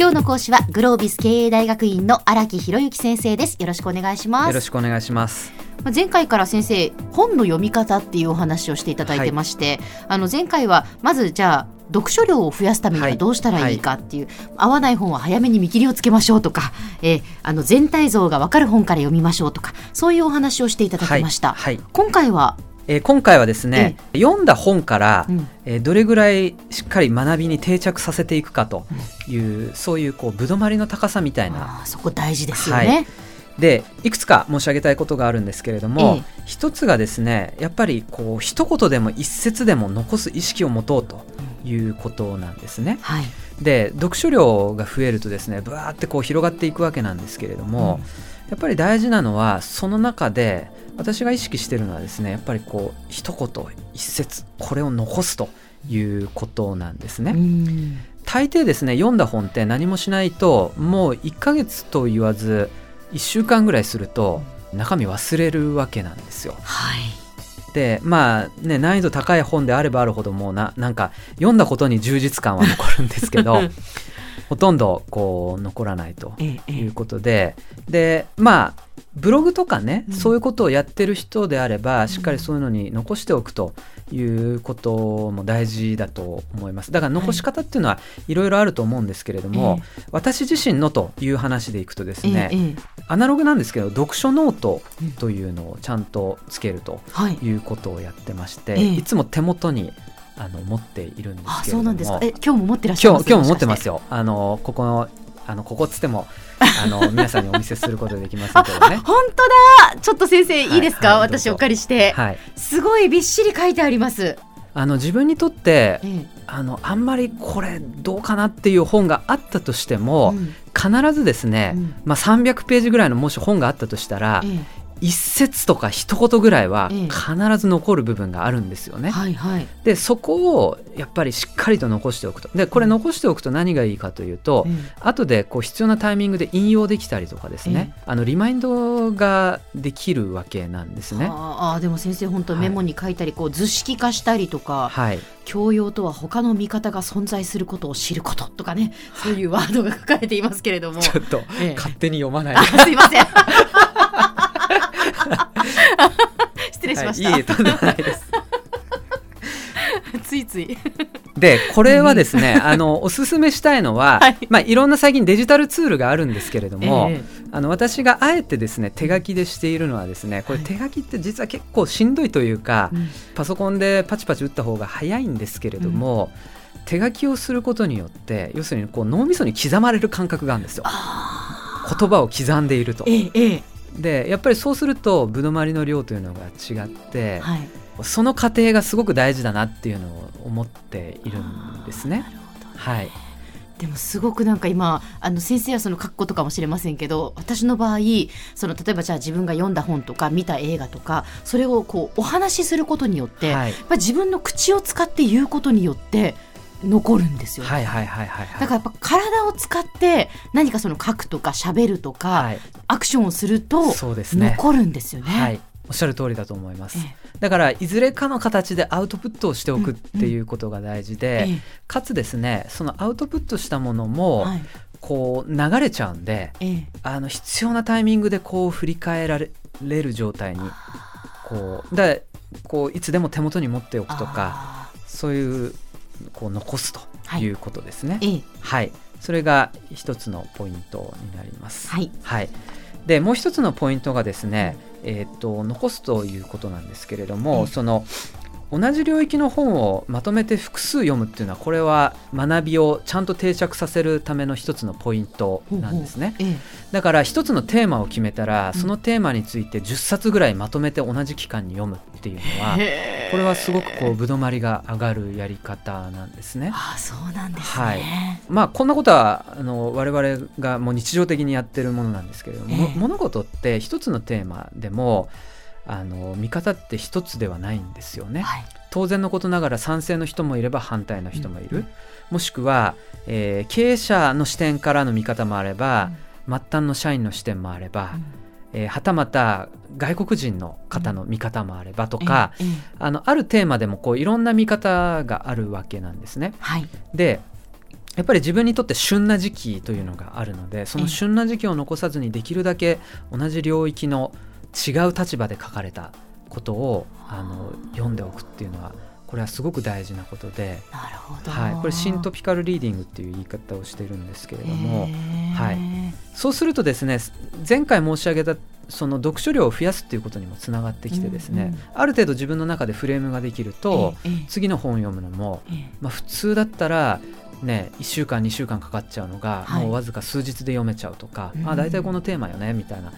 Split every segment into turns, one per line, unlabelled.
今日の講師はグロービス経営大学院の荒木博之先生です。よろしくお願いします。
よろしくお願いします。
前回から先生本の読み方っていうお話をしていただいてまして、はい、あの前回はまずじゃあ読書量を増やすためにはどうしたらいいかっていう、はい。はい、合わない本は早めに見切りをつけましょうとか、えー、あの全体像が分かる本から読みましょうとかそういうお話をしていただきました、はい、今回は
えー、今回はですね、え読んだ本から、うん、えー、どれぐらいしっかり学びに定着させていくかという、うん、そういうこうぶどまりの高さみたいな。
そこ大事ですよね、はい、
でいくつか申し上げたいことがあるんですけれども、え。一つがですねやっぱりこう一言でも一節でも残す意識を持とうということなんですね。はい、で読書量が増えるとですねぶわーってこう広がっていくわけなんですけれども、うん、やっぱり大事なのはその中で私が意識してるのはですねやっぱりこう一言一節これを残すということなんですね。大抵ですね読んだ本って何もしないともう1ヶ月と言わず1週間ぐらいすると中身忘れるわけなんですよ。はいでまあね難易度高い本であればあるほどもうななんか読んだことに充実感は残るんですけど ほとんどこう残らないということで、ええ、でまあブログとかね、うん、そういうことをやってる人であれば、しっかりそういうのに残しておくということも大事だと思います。だから残し方っていうのはいろいろあると思うんですけれども、はい、私自身のという話でいくとですね、ええ、アナログなんですけど読書ノートというのをちゃんとつけるとい。うことをやってまして、はい、いつも手元にあの持っているんですけれども、そうなんですか。
え今日も持ってらっしゃいます？
今日も持ってますよ。あのここのあのここっつってもあの 皆さんにお見せすることできませんけどね。
本当だ。ちょっと先生いいですか、はいはい、私お借りして、はい、すごいびっしり書いてあります。
あの自分にとって、ええ、あのあんまりこれどうかなっていう本があったとしても、うん、必ずですね、うん、まあ300ページぐらいのもし本があったとしたら、え一節とか一言ぐらいは必ず残る部分があるんですよね。はいはい、でそこをやっぱりしっかりと残しておくと。でこれ残しておくと何がいいかというと、うん、後でこう必要なタイミングで引用できたりとかですね、あのリマインドができるわけなんですね。
ああでも先生本当メモに書いたり、こう図式化したりとか、はい、教養とは他の見方が存在することを知ることとかねそういうワードが書かれていますけれども。
ちょっと、ええ、勝手に読まない
すいません 失礼しました。
はい、いいとんでもないです。
ついつい。
でこれはですね あのおすすめしたいのは、はいまあ、いろんな最近デジタルツールがあるんですけれども、えー、あの私があえてですね手書きでしているのはですねこれ手書きって実は結構しんどいというか、はい、パソコンでパチパチ打った方が早いんですけれども、うん、手書きをすることによって要するにこう脳みそに刻まれる感覚があるんですよ。言葉を刻んでいると。えーえーでやっぱりそうするとぶどまりの量というのが違って、はい、その過程がすごく大事だなっていうのを思っているんですね。ね。はい。
でもすごくなんか今あの先生はその書くことかもしれませんけど私の場合その例えばじゃあ自分が読んだ本とか見た映画とかそれをこうお話しすることによって、はい、やっぱ自分の口を使って言うことによって残るんですよ、
はいはいはいはい、
だからやっぱ体を使って何かその書くとか喋るとか、はい、アクションをすると残るんですよね。
はい、おっしゃる通りだと思います、ええ、だからいずれかの形でアウトプットをしておくっていうことが大事で、うん。うん、かつですねそのアウトプットしたものも、はい、こう流れちゃうんで、え、あの必要なタイミングでこう振り返られる状態にこうだこういつでも手元に持っておくとかそういうこう残すとい。うことですね。はい、はい、それが一つのポイントになります。はい、はい、でもう一つのポイントがですね、えーと、残すということなんですけれども、その同じ領域の本をまとめて複数読むっていうのはこれは学びをちゃんと定着させるための一つのポイントなんですね、だから一つのテーマを決めたらそのテーマについて10冊ぐらいまとめて同じ期間に読むっていうのはこれはすごくこうぶどまりが上がるやり方なんですね。
あそうなんです、ね、はい、
まあこんなことはあの我々がもう日常的にやってるものなんですけれども、物事って一つのテーマでもあの見方って一つではないんですよね、はい、当然のことながら賛成の人もいれば反対の人もいる、うん、もしくは、えー、経営者の視点からの見方もあれば、うん、末端の社員の視点もあれば、うん。えー、はたまた外国人の方の見方もあればとか、うん、あのあるテーマでもこういろんな見方があるわけなんですね。はい、でやっぱり自分にとって旬な時期というのがあるのでその旬な時期を残さずにできるだけ同じ領域の違う立場で書かれたことをあの読んでおくっていうのはこれはすごく大事なことで
なるほど、
はい、これシントピカルリーディングっていう言い方をしてるんですけれども、はい、そうするとですね前回申し上げたその読書量を増やすっていうことにもつながってきてですね、うんうん、ある程度自分の中でフレームができると、次の本を読むのも、まあ、普通だったらね、1週間2週間かかっちゃうのが、はい、もうわずか数日で読めちゃうとか、うん、あ大体このテーマよねみたいな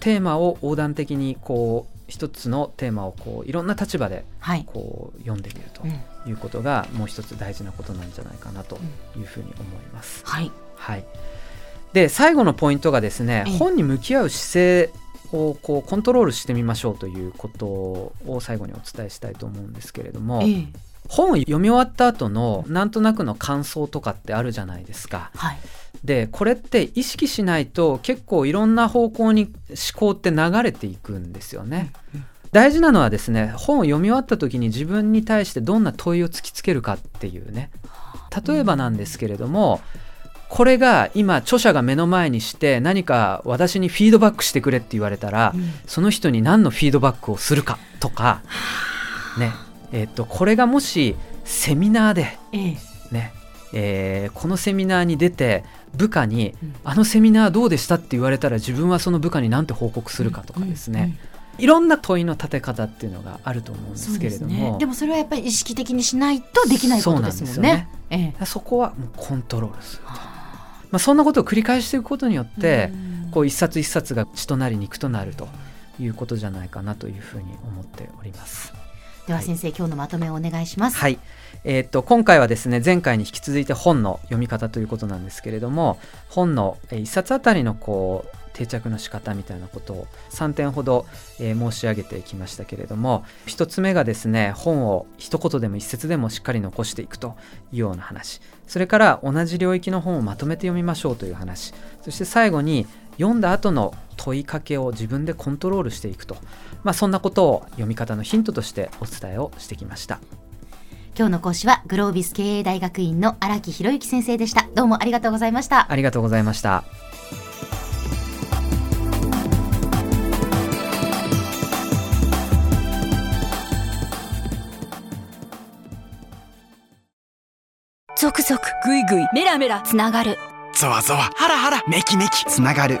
テーマを横断的にこう一つのテーマをこういろんな立場でこう読んでみるということがもう一つ大事なことなんじゃないかなというふうに思います。
はい、
はい、で最後のポイントがですね、本に向き合う姿勢をこうコントロールしてみましょうということを最後にお伝えしたいと思うんですけれども、本を読み終わった後のなんとなくの感想とかってあるじゃないですか。
はい。
でこれって意識しないと結構いろんな方向に思考って流れていくんですよね。大事なのはですね本を読み終わった時に自分に対してどんな問いを突きつけるかっていうね。例えばなんですけれどもこれが今著者が目の前にして何か私にフィードバックしてくれって言われたら、その人に何のフィードバックをするかとかねえっとこれがもしセミナーでねえー、このセミナーに出て部下に、うん、あのセミナーどうでしたって言われたら自分はその部下に何て報告するかとかですね、いろんな問いの立て方っていうのがあると思うんですけれども、
ね、でもそれはやっぱり意識的にしないとできないことですもんね。
そね。ええ、そこはもうコントロールすると、まあ、そんなことを繰り返していくことによってこう一冊一冊が血となり肉となるということじゃないかなというふうに思っております。
では先生、はい、今日のまとめをお願いします。
はい。えー、っと今回はですね前回に引き続いて本の読み方ということなんですけれども本の1冊あたりのこう定着の仕方みたいなことを3点ほど、えー、申し上げてきましたけれども1つ目がですね本を一言でも一節でもしっかり残していくというような話。それから同じ領域の本をまとめて読みましょうという話。そして最後に読んだ後の問いかけを自分でコントロールしていくと、まあ、そんなことを読み方のヒントとしてお伝えをしてきました。
今日の講師はグロービス経営大学院の荒木博之先生でした。どうもありがとうございました。
ありがとうございました。
続々ぐいぐいメラメラつながる。
ゾワゾワハラハラメキメキつながる